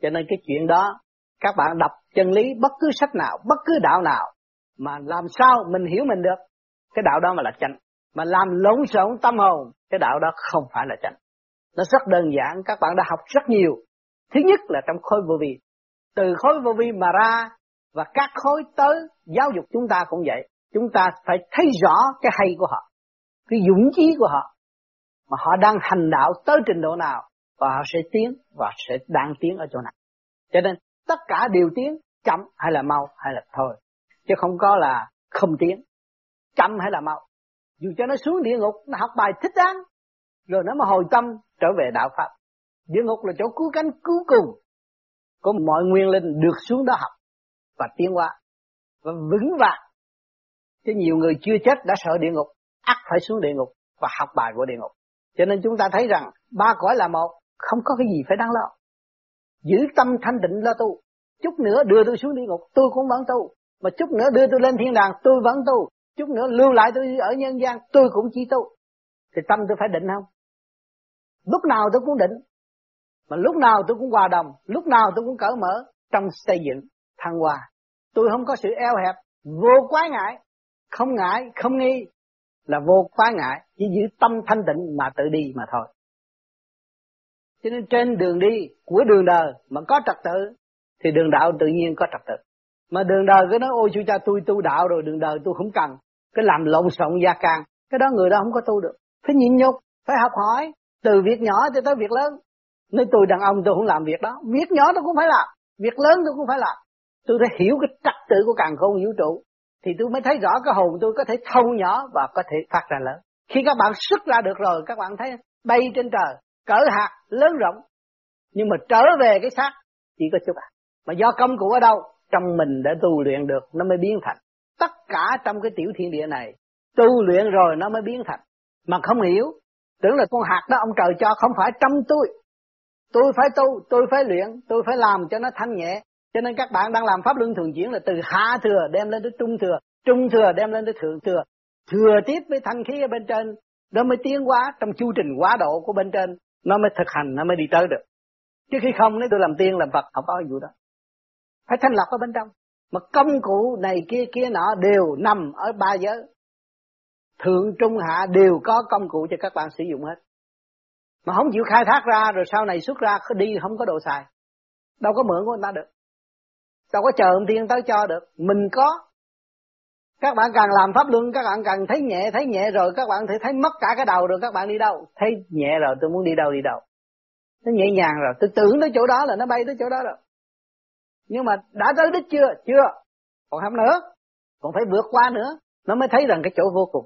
Cho nên cái chuyện đó, các bạn đọc chân lý bất cứ sách nào, bất cứ đạo nào, mà làm sao mình hiểu mình được, cái đạo đó mà là chánh. Mà làm lộn xộn tâm hồn, cái đạo đó không phải là chánh nó rất đơn giản các bạn đã học rất nhiều thứ nhất là trong khối vô vi từ khối vô vi mà ra và các khối tới giáo dục chúng ta cũng vậy chúng ta phải thấy rõ cái hay của họ cái dũng chí của họ mà họ đang hành đạo tới trình độ nào và họ sẽ tiến và sẽ đang tiến ở chỗ nào. Cho nên tất cả đều tiến, chậm hay là mau hay là thôi. Chứ không có là không tiến, chậm hay là mau. Dù cho nó xuống địa ngục, nó học bài thích đáng, rồi nó mà hồi tâm trở về đạo Pháp. Địa ngục là chỗ cứu cánh cuối cùng của mọi nguyên linh được xuống đó học và tiến qua và vững vàng. Chứ nhiều người chưa chết đã sợ địa ngục, ắt phải xuống địa ngục và học bài của địa ngục. Cho nên chúng ta thấy rằng ba cõi là một, không có cái gì phải đáng lo. Giữ tâm thanh định lo tu. Chút nữa đưa tôi xuống địa ngục, tôi cũng vẫn tu. Mà chút nữa đưa tôi lên thiên đàng, tôi vẫn tu. Chút nữa lưu lại tôi ở nhân gian, tôi cũng chỉ tu. Thì tâm tôi phải định không? Lúc nào tôi cũng định. Mà lúc nào tôi cũng hòa đồng, lúc nào tôi cũng cởi mở trong xây dựng, thăng hòa. Tôi không có sự eo hẹp, vô quá ngại, không ngại, không nghi, là vô quá ngại, chỉ giữ tâm thanh tịnh mà tự đi mà thôi. Cho nên trên đường đi của đường đời mà có trật tự thì đường đạo tự nhiên có trật tự. Mà đường đời cứ nói ôi chú cha tôi tu đạo rồi đường đời tôi không cần. Cái làm lộn xộn gia càng Cái đó người đó không có tu được. Phải nhịn nhục, phải học hỏi. Từ việc nhỏ cho tới việc lớn. nên tôi đàn ông tôi không làm việc đó. Việc nhỏ tôi cũng phải làm. Việc lớn tôi cũng phải làm. Tôi đã hiểu cái trật tự của càng khôn vũ trụ. Thì tôi mới thấy rõ cái hồn tôi có thể thâu nhỏ và có thể phát ra lớn. Khi các bạn xuất ra được rồi, các bạn thấy bay trên trời, cỡ hạt, lớn rộng nhưng mà trở về cái xác, chỉ có chút hạt mà do công cụ ở đâu trong mình đã tu luyện được, nó mới biến thành tất cả trong cái tiểu thiên địa này, tu luyện rồi nó mới biến thành mà không hiểu tưởng là con hạt đó ông trời cho, không phải trong tôi. Tôi phải tu, tôi phải luyện, tôi phải làm cho nó thanh nhẹ. Cho nên các bạn đang làm pháp luân thường chuyển là từ hạ thừa đem lên tới trung thừa trung thừa đem lên tới thượng thừa. Thừa tiếp với thanh khí ở bên trên đó mới tiến hóa trong chu trình quá độ của bên trên, nó mới thực hành, nó mới đi tới được. Chứ khi không, nếu tôi làm tiên, làm phật, không có vụ đó. Phải thanh lọc ở bên trong. Mà công cụ này kia kia nọ đều nằm ở ba giới thượng, trung, hạ đều có công cụ cho các bạn sử dụng hết. Mà không chịu khai thác ra, rồi sau này xuất ra đi, không có đồ xài. Đâu có mượn của người ta được. Đâu có chờ ông tiên tới cho được. Mình có. Các bạn càng làm pháp luân, các bạn càng thấy nhẹ thấy nhẹ rồi, các bạn thấy thấy mất cả cái đầu rồi, các bạn đi đâu? Thấy nhẹ rồi, tôi muốn đi đâu đi đâu. Nó nhẹ nhàng rồi. Tôi tưởng tới chỗ đó là nó bay tới chỗ đó rồi. Nhưng mà đã tới đích chưa? Chưa. Còn không nữa. Còn phải vượt qua nữa. Nó mới thấy rằng cái chỗ vô cùng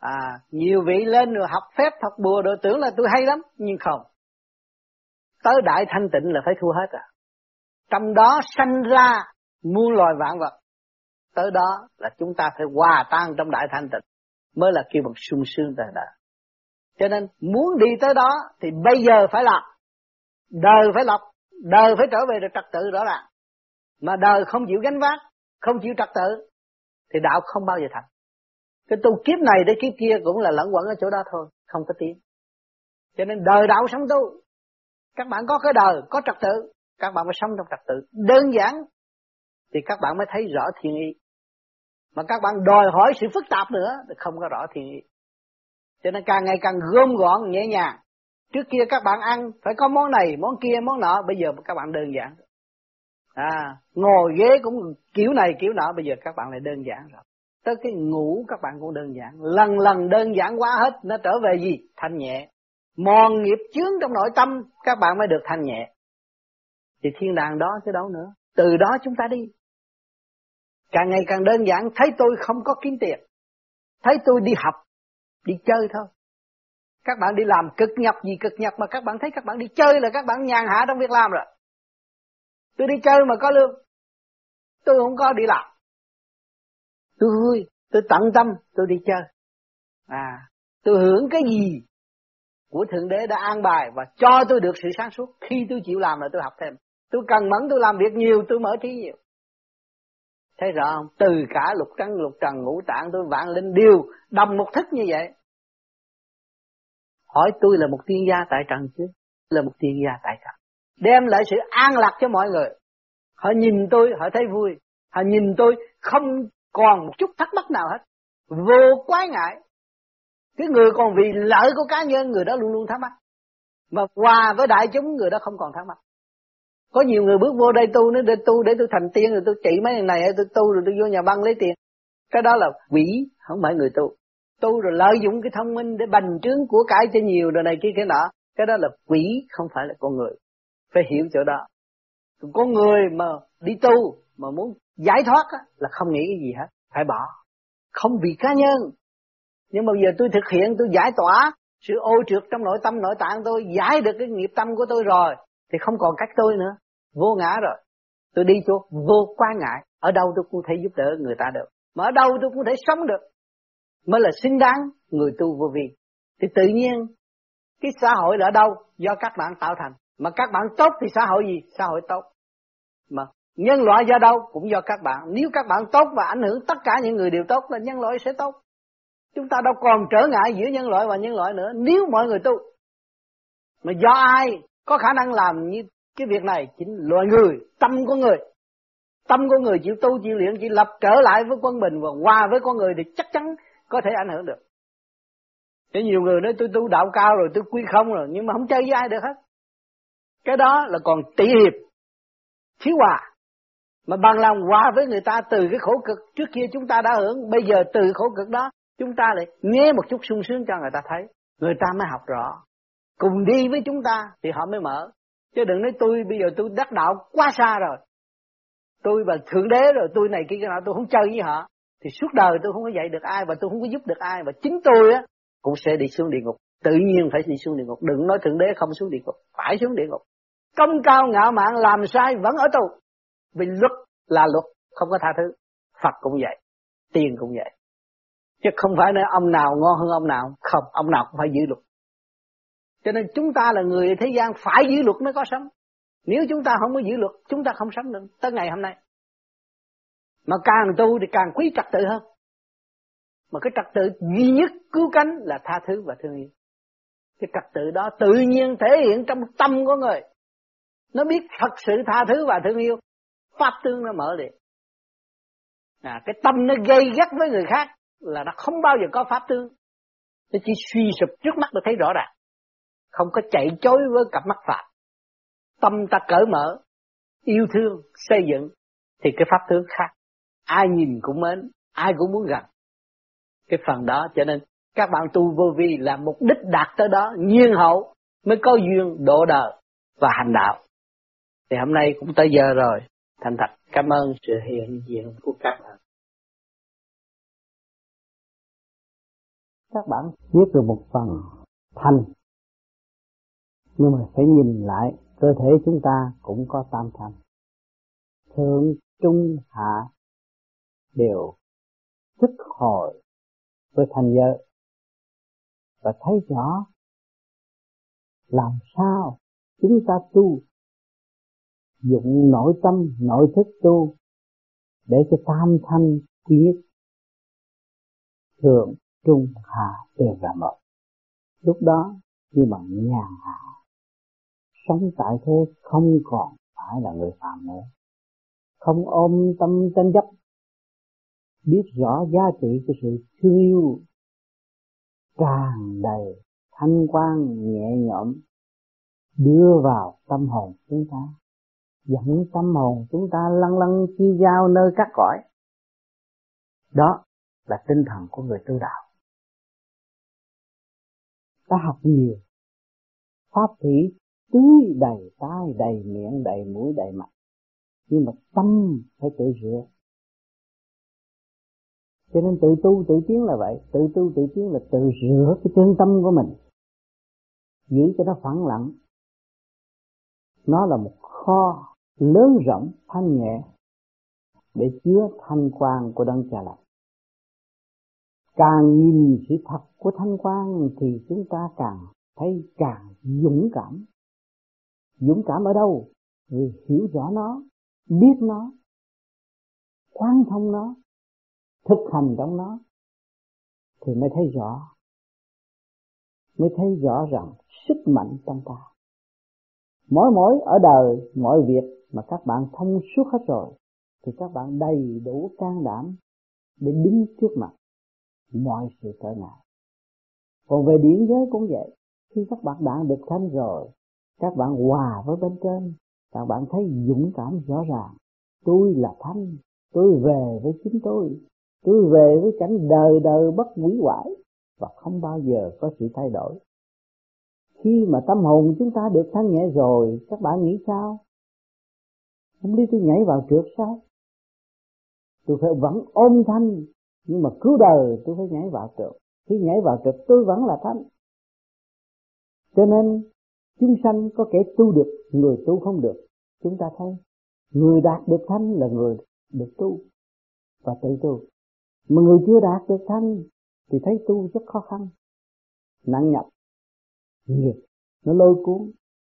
à nhiều vị lên rồi học phép, học bùa rồi tưởng là tôi hay lắm, nhưng không. Tới đại thanh tịnh là phải thua hết à. Trong đó sanh ra muôn loài vạn vật. Tới đó là chúng ta phải hòa tan trong đại thanh tịnh, mới là kêu bằng sung sướng đời đời cho nên muốn đi tới đó thì bây giờ phải làm. Đời phải lọc đời phải trở về được trật tự rõ ràng. Mà đời không chịu gánh vác, không chịu trật tự, thì đạo không bao giờ thành cái tu kiếp này đến kiếp kia cũng là lẫn quẩn ở chỗ đó thôi, không có tiến cho nên đời đạo sống tu, các bạn có cái đời, có trật tự, các bạn mới sống trong trật tự. Đơn giản thì các bạn mới thấy rõ thiên ý. Mà các bạn đòi hỏi sự phức tạp nữa thì không có rõ thiên ý. Cho nên càng ngày càng gom gọn, nhẹ nhàng. Trước kia các bạn ăn, phải có món này, món kia, món nọ, bây giờ các bạn đơn giản. À ngồi ghế cũng kiểu này, kiểu nọ, bây giờ các bạn lại đơn giản rồi tới cái ngủ, các bạn cũng đơn giản. Lần lần đơn giản quá hết, nó trở về gì? Thanh nhẹ. Mòn nghiệp chướng trong nội tâm, các bạn mới được thanh nhẹ. Thì thiên đàng đó chứ đâu nữa? Từ đó chúng ta đi. Càng ngày càng đơn giản, thấy tôi không có kiếm tiền. Thấy tôi đi học, đi chơi thôi. Các bạn đi làm cực nhọc gì cực nhọc mà các bạn thấy các bạn đi chơi là các bạn nhàn hạ trong việc làm rồi. Tôi đi chơi mà có lương. Tôi không có đi làm tôi vui tôi tận tâm, tôi đi chơi. À tôi hưởng cái gì của thượng đế đã an bài và cho tôi được sự sáng suốt. Khi tôi chịu làm là tôi học thêm. Tôi cần mẫn, tôi làm việc nhiều, tôi mở trí nhiều. Thấy rõ không? Từ cả lục căn lục trần, ngũ tạng, tôi vạn linh đều đồng một thức như vậy. Hỏi tôi là một tiên gia tại trần chứ? Là một tiên gia tại trần. Đem lại sự an lạc cho mọi người. Họ nhìn tôi, họ thấy vui. Họ nhìn tôi không còn một chút thắc mắc nào hết. Vô quái ngại. Cái người còn vì lợi của cá nhân, người đó luôn luôn thắc mắc. Mà hòa với đại chúng, người đó không còn thắc mắc. Có nhiều người bước vô đây tu, nó để tu để tôi thành tiên, rồi tôi trị mấy ngày này tôi tu, rồi tôi vô nhà băng lấy tiền. Cái đó là quỷ, không phải người tu. Tu rồi lợi dụng cái thông minh để bành trướng của cải cho nhiều, rồi này kia, cái nọ. Cái đó là quỷ, không phải là con người. Phải hiểu chỗ đó. Con người mà đi tu mà muốn giải thoát á, là không nghĩ cái gì hết phải bỏ. Không vì cá nhân. Nhưng mà giờ tôi thực hiện tôi giải tỏa sự ô trượt trong nội tâm nội tạng tôi giải được cái nghiệp tâm của tôi rồi thì không còn cách tôi nữa. Vô ngã rồi. Tôi đi chỗ vô quan ngại. Ở đâu tôi cũng thể giúp đỡ người ta được. Mà ở đâu tôi cũng thể sống được. Mới là xứng đáng người tu vô vi. Thì tự nhiên cái xã hội là ở đâu? Do các bạn tạo thành. Mà các bạn tốt thì xã hội gì? Xã hội tốt. Mà nhân loại do đâu? Cũng do các bạn. Nếu các bạn tốt và ảnh hưởng tất cả những người đều tốt, là nhân loại sẽ tốt. Chúng ta đâu còn trở ngại giữa nhân loại và nhân loại nữa. Nếu mọi người tu, mà do ai có khả năng làm như cái việc này? Chính loài người, tâm của người. Tâm của người chịu tu, chịu luyện, chỉ lập trở lại với quân bình và hòa với con người thì chắc chắn có thể ảnh hưởng được. Thế nhiều người nói, tôi tu đạo cao rồi, tôi quy không rồi. Nhưng mà không chơi với ai được hết. Cái đó là còn tỷ hiệp, thiếu hòa mà bằng lòng hòa với người ta từ cái khổ cực. Trước kia chúng ta đã hưởng, bây giờ từ khổ cực đó, chúng ta lại nghe một chút sung sướng cho người ta thấy. Người ta mới học rõ. Cùng đi với chúng ta thì họ mới mở. Chứ đừng nói tôi, bây giờ tôi đắc đạo quá xa rồi. Tôi và thượng đế rồi, tôi này kia cái nào tôi không chơi với họ. Thì suốt đời tôi không có dạy được ai và tôi không có giúp được ai. Và chính tôi á, cũng sẽ đi xuống địa ngục. Tự nhiên phải đi xuống địa ngục. Đừng nói thượng đế không xuống địa ngục, phải xuống địa ngục. Công cao ngạo mạn, làm sai vẫn ở tù vì luật là luật, không có tha thứ. Phật cũng vậy tiền cũng vậy. Chứ không phải nói ông nào ngon hơn ông nào. Không, ông nào cũng phải giữ luật. Cho nên chúng ta là người thế gian phải giữ luật mới có sống. Nếu chúng ta không có giữ luật, chúng ta không sống được. Tới ngày hôm nay. Mà càng tu thì càng quý trật tự hơn. Mà cái trật tự duy nhất cứu cánh là tha thứ và thương yêu. Cái trật tự đó tự nhiên thể hiện trong tâm của người. Nó biết thật sự tha thứ và thương yêu pháp tương nó mở liền. À, cái tâm nó gây gắt với người khác là nó không bao giờ có pháp tương nó chỉ suy sụp trước mắt nó thấy rõ ràng. Không có chạy chối với cặp mắt phạm tâm ta cởi mở yêu thương xây dựng thì cái pháp tướng khác. Ai nhìn cũng mến ai cũng muốn gần. Cái phần đó cho nên các bạn tu vô vi là mục đích đạt tới đó nhiên hậu mới có duyên độ đời và hành đạo. Thì hôm nay cũng tới giờ rồi thành thật, cảm ơn sự hiện diện của các bạn. Các bạn biết được một phần thanh. Nhưng mà phải nhìn lại, cơ thể chúng ta cũng có tam thanh. Thượng, trung, hạ đều thức hồi với thành giới. Và thấy rõ làm sao chúng ta tu dụng nội tâm, nội thức tu để cho tam thanh quy nhất thượng trung hạ đều là một. Lúc đó, như bằng nhàn hạ, sống tại thế không còn phải là người phàm nữa. Không ôm tâm tranh chấp, biết rõ giá trị của sự thương yêu tràn đầy thanh quan nhẹ nhõm, đưa vào tâm hồn chúng ta dẫn tâm hồn, chúng ta lăn lăn chi giao nơi các cõi. Đó là tinh thần của người tu đạo. Ta học nhiều. Pháp thủy tưới đầy tai, đầy miệng, đầy mũi, đầy mặt. Nhưng mà tâm phải tự rửa. Cho nên tự tu, tự tiến là vậy. Tự tu, tự tiến là tự rửa cái chân tâm của mình. Giữ cho nó phẳng lặng. Nó là một kho lớn rộng, thanh nhẹ, để chứa thanh quan của đấng cha lành. Càng nhìn sự thật của thanh quan thì chúng ta càng thấy càng dũng cảm. Dũng cảm ở đâu? Vì hiểu rõ nó, biết nó, quan thông nó, thực hành trong nó, thì mới thấy rõ, mới thấy rõ rằng sức mạnh trong ta. Mỗi mỗi ở đời mọi việc mà các bạn thông suốt hết rồi, thì các bạn đầy đủ can đảm để đứng trước mặt mọi sự trở ngại. Còn về điển giới cũng vậy, khi các bạn đã được thanh rồi, các bạn hòa với bên trên, các bạn thấy dũng cảm rõ ràng. Tôi là thanh tôi về với chính tôi tôi về với cảnh đời đời bất quỷ hoại và không bao giờ có sự thay đổi. Khi mà tâm hồn chúng ta được thanh nhẹ rồi, các bạn nghĩ sao? Không đi tôi nhảy vào trượt sao? Tôi phải vẫn ôm thanh, nhưng mà cứu đời tôi phải nhảy vào trượt. Khi nhảy vào trượt, tôi vẫn là thanh. Cho nên, chúng sanh có kẻ tu được, người tu không được. Chúng ta thấy, người đạt được thanh là người được tu và tự tu. Mà người chưa đạt được thanh thì thấy tu rất khó khăn, nặng nhọc nghiệp nó lôi cuốn,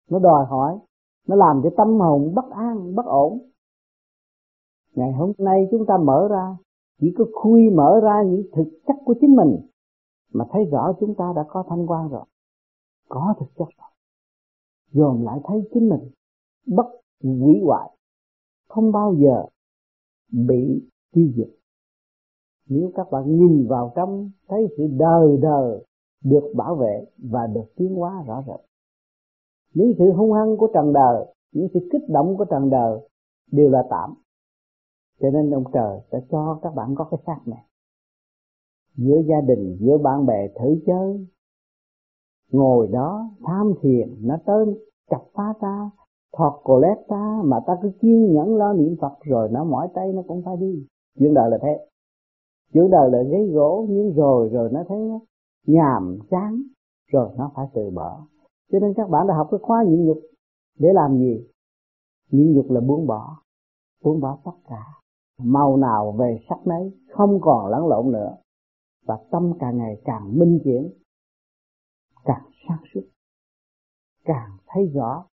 nó đòi hỏi nó làm cho tâm hồn bất an, bất ổn. Ngày hôm nay chúng ta mở ra, chỉ có khui mở ra những thực chất của chính mình, mà thấy rõ chúng ta đã có thanh quan rồi. Có thực chất rồi. Dồn lại thấy chính mình bất hủy hoại, không bao giờ bị tiêu diệt. Nếu các bạn nhìn vào trong, thấy sự đời đời được bảo vệ và được tiến hóa rõ rệt những sự hung hăng của trần đời, những sự kích động của trần đời đều là tạm. Cho nên ông trời sẽ cho các bạn có cái xác này. Giữa gia đình, giữa bạn bè thử chơi. Ngồi đó, tham thiền, nó tới chặt phá ta, thọt cổ lét ta, mà ta cứ kiên nhẫn lo niệm phật rồi nó mỏi tay nó cũng phải đi. Chuyện đời là thế. Chuyện đời là giấy gỗ nhưng rồi rồi nó thấy nó nhàm chán, rồi nó phải từ bỏ cho nên các bạn đã học cái khóa nhịn nhục. Để làm gì? Nhịn nhục là buông bỏ. Buông bỏ tất cả. Màu nào về sắc nấy, không còn lẫn lộn nữa. Và tâm càng ngày càng minh chuyển. Càng sáng suốt. Càng thấy rõ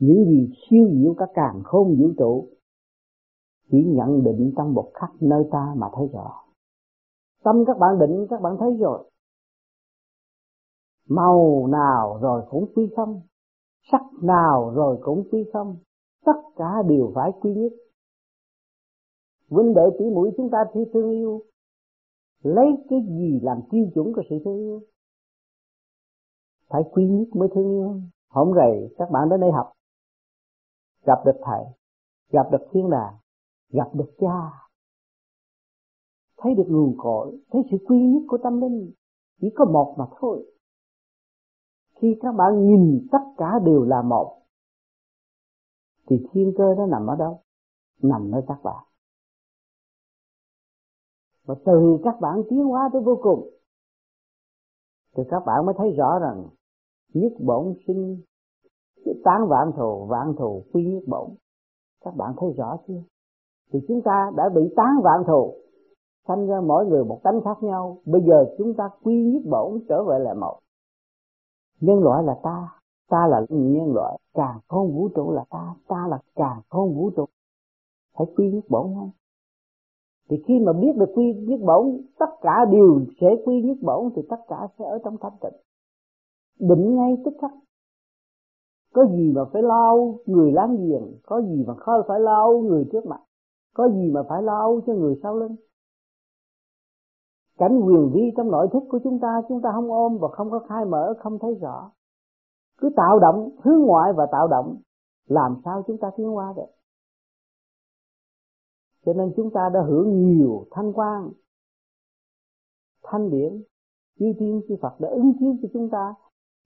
những gì siêu diệu cả càng không vũ trụ. Chỉ nhận định trong một khắc nơi ta mà thấy rõ. Tâm các bạn định, các bạn thấy rồi màu nào rồi cũng quy không, sắc nào rồi cũng quy không, tất cả đều phải quy nhất. Vấn đề tỉ mũi chúng ta thi thương yêu, lấy cái gì làm tiêu chuẩn của sự thương yêu? Phải quy nhất mới thương yêu. Hôm rồi các bạn đến đây học, gặp được thầy, gặp được thiên đàng, gặp được cha. Thấy được nguồn cội, thấy sự quy nhất của tâm linh, chỉ có một mà thôi khi các bạn nhìn tất cả đều là một, thì thiên cơ nó nằm ở đâu? Nằm ở các bạn. Và từ các bạn tiến hóa tới vô cùng, thì các bạn mới thấy rõ rằng nhất bổn sinh tán vạn thù vạn thù quy nhất bổn. Các bạn thấy rõ chưa? Thì chúng ta đã bị tán vạn thù, sanh ra mỗi người một tánh khác nhau. Bây giờ chúng ta quy nhất bổn trở về là một nhân loại là ta ta là nhân loại, càng không vũ trụ là ta ta là càng không vũ trụ. Phải quy nhất bổn không? Thì khi mà biết được quy nhất bổn, tất cả đều sẽ quy nhất bổn, thì tất cả sẽ ở trong thanh tịnh. Định ngay tức khắc. Có gì mà phải lau người láng giềng, có gì mà không phải lau người trước mặt, có gì mà phải lau cho người sau lưng? Cảnh quyền vi trong nội thức của chúng ta chúng ta không ôm và không có khai mở, không thấy rõ. Cứ tạo động hướng ngoại và tạo động, làm sao chúng ta tiến qua được? Cho nên chúng ta đã hưởng nhiều thanh quan, thanh điển, chư tiên chư Phật đã ứng chiếu cho chúng ta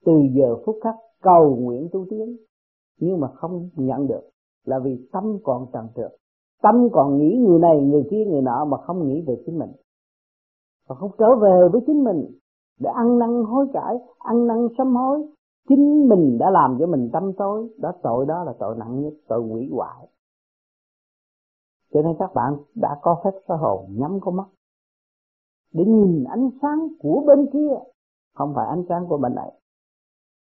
từ giờ phút khắc cầu nguyện tu tiến. Nhưng mà không nhận được, là vì tâm còn trần trượt. Tâm còn nghĩ người này, người kia, người nọ mà không nghĩ về chính mình và không trở về với chính mình để ăn năn hối cải, ăn năn sám hối. Chính mình đã làm cho mình tâm tối. Đó, tội đó là tội nặng nhất, tội hủy hoại. Cho nên các bạn đã có phép soi hồn, nhắm con mắt. Để nhìn ánh sáng của bên kia, không phải ánh sáng của bên này.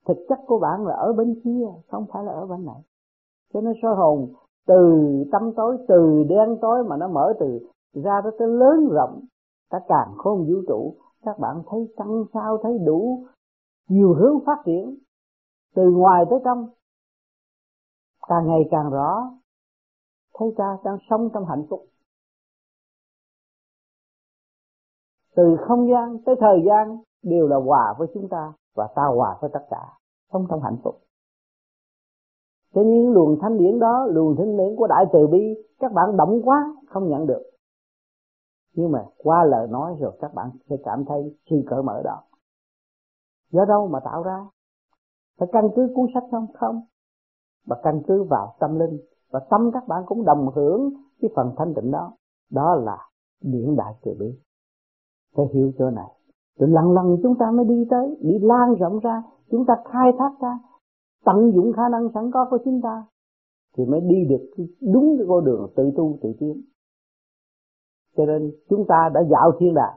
Thực chất của bạn là ở bên kia, không phải là ở bên này. Cho nên soi hồn từ tâm tối, từ đen tối mà nó mở từ ra tới cái lớn rộng cả càng khôn vũ trụ, các bạn thấy tăng sao, thấy đủ nhiều hướng phát triển, từ ngoài tới trong. Càng ngày càng rõ, thấy ta đang sống trong hạnh phúc. Từ không gian tới thời gian đều là hòa với chúng ta và ta hòa với tất cả, sống trong hạnh phúc. Thế nhưng luồng thanh điển đó, luồng thanh điển của đại từ bi, các bạn động quá, không nhận được nhưng mà qua lời nói rồi các bạn sẽ cảm thấy khi cởi mở đó. Do đâu mà tạo ra? Phải căn cứ cuốn sách không? Không. Và căn cứ vào tâm linh. Và tâm các bạn cũng đồng hưởng cái phần thanh tịnh đó. Đó là điển đại từ bi phải hiểu chỗ này. Rồi lần lần chúng ta mới đi tới, đi lan rộng ra, chúng ta khai thác ra, tận dụng khả năng sẵn có của chúng ta, thì mới đi được đúng cái con đường tự tu tự tiến cho nên chúng ta đã dạo thiên đàng.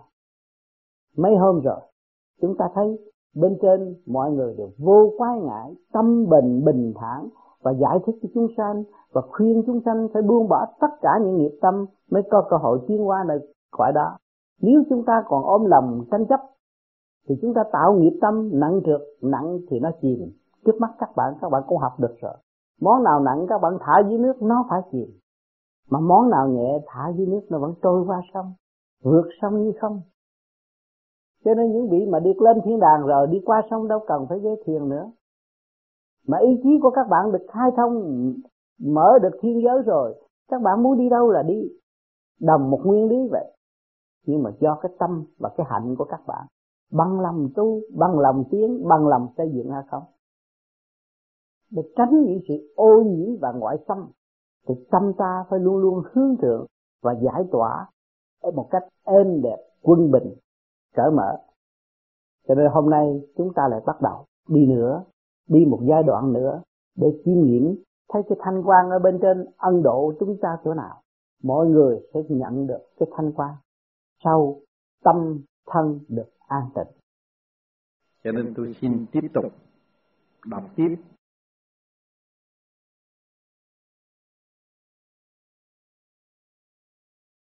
Mấy hôm rồi, chúng ta thấy bên trên mọi người đều vô quái ngại tâm bình bình thản và giải thích cho chúng sanh và khuyên chúng sanh phải buông bỏ tất cả những nghiệp tâm mới có cơ hội tiến qua nơi khỏi đó. Nếu chúng ta còn ôm lòng tranh chấp, thì chúng ta tạo nghiệp tâm nặng trượt, nặng thì nó chìm. Trước mắt các bạn các bạn cũng học được rồi. Món nào nặng các bạn thả dưới nước, nó phải chìm mà món nào nhẹ, thả dưới nước nó vẫn trôi qua sông, vượt sông như không. Cho nên những vị mà được lên thiên đàng rồi, đi qua sông đâu cần phải ghé thuyền nữa. Mà ý chí của các bạn được khai thông, mở được thiên giới rồi, các bạn muốn đi đâu là đi. Đồng một nguyên lý vậy. Nhưng mà do cái tâm và cái hạnh của các bạn, bằng lòng tu, bằng lòng tiến, bằng lòng xây dựng hay không? Để tránh những sự ô nhiễm và ngoại xâm thì tâm ta phải luôn luôn hướng thượng và giải tỏa ở một cách êm đẹp, quân bình, cởi mở. Cho nên hôm nay chúng ta lại bắt đầu đi nữa, đi một giai đoạn nữa để chiêm nghiệm thấy cái thanh quan ở bên trên ân độ chúng ta chỗ nào. Mọi người sẽ nhận được cái thanh quan sau tâm thân được an tịnh. Cho nên tôi xin tiếp tục đọc tiếp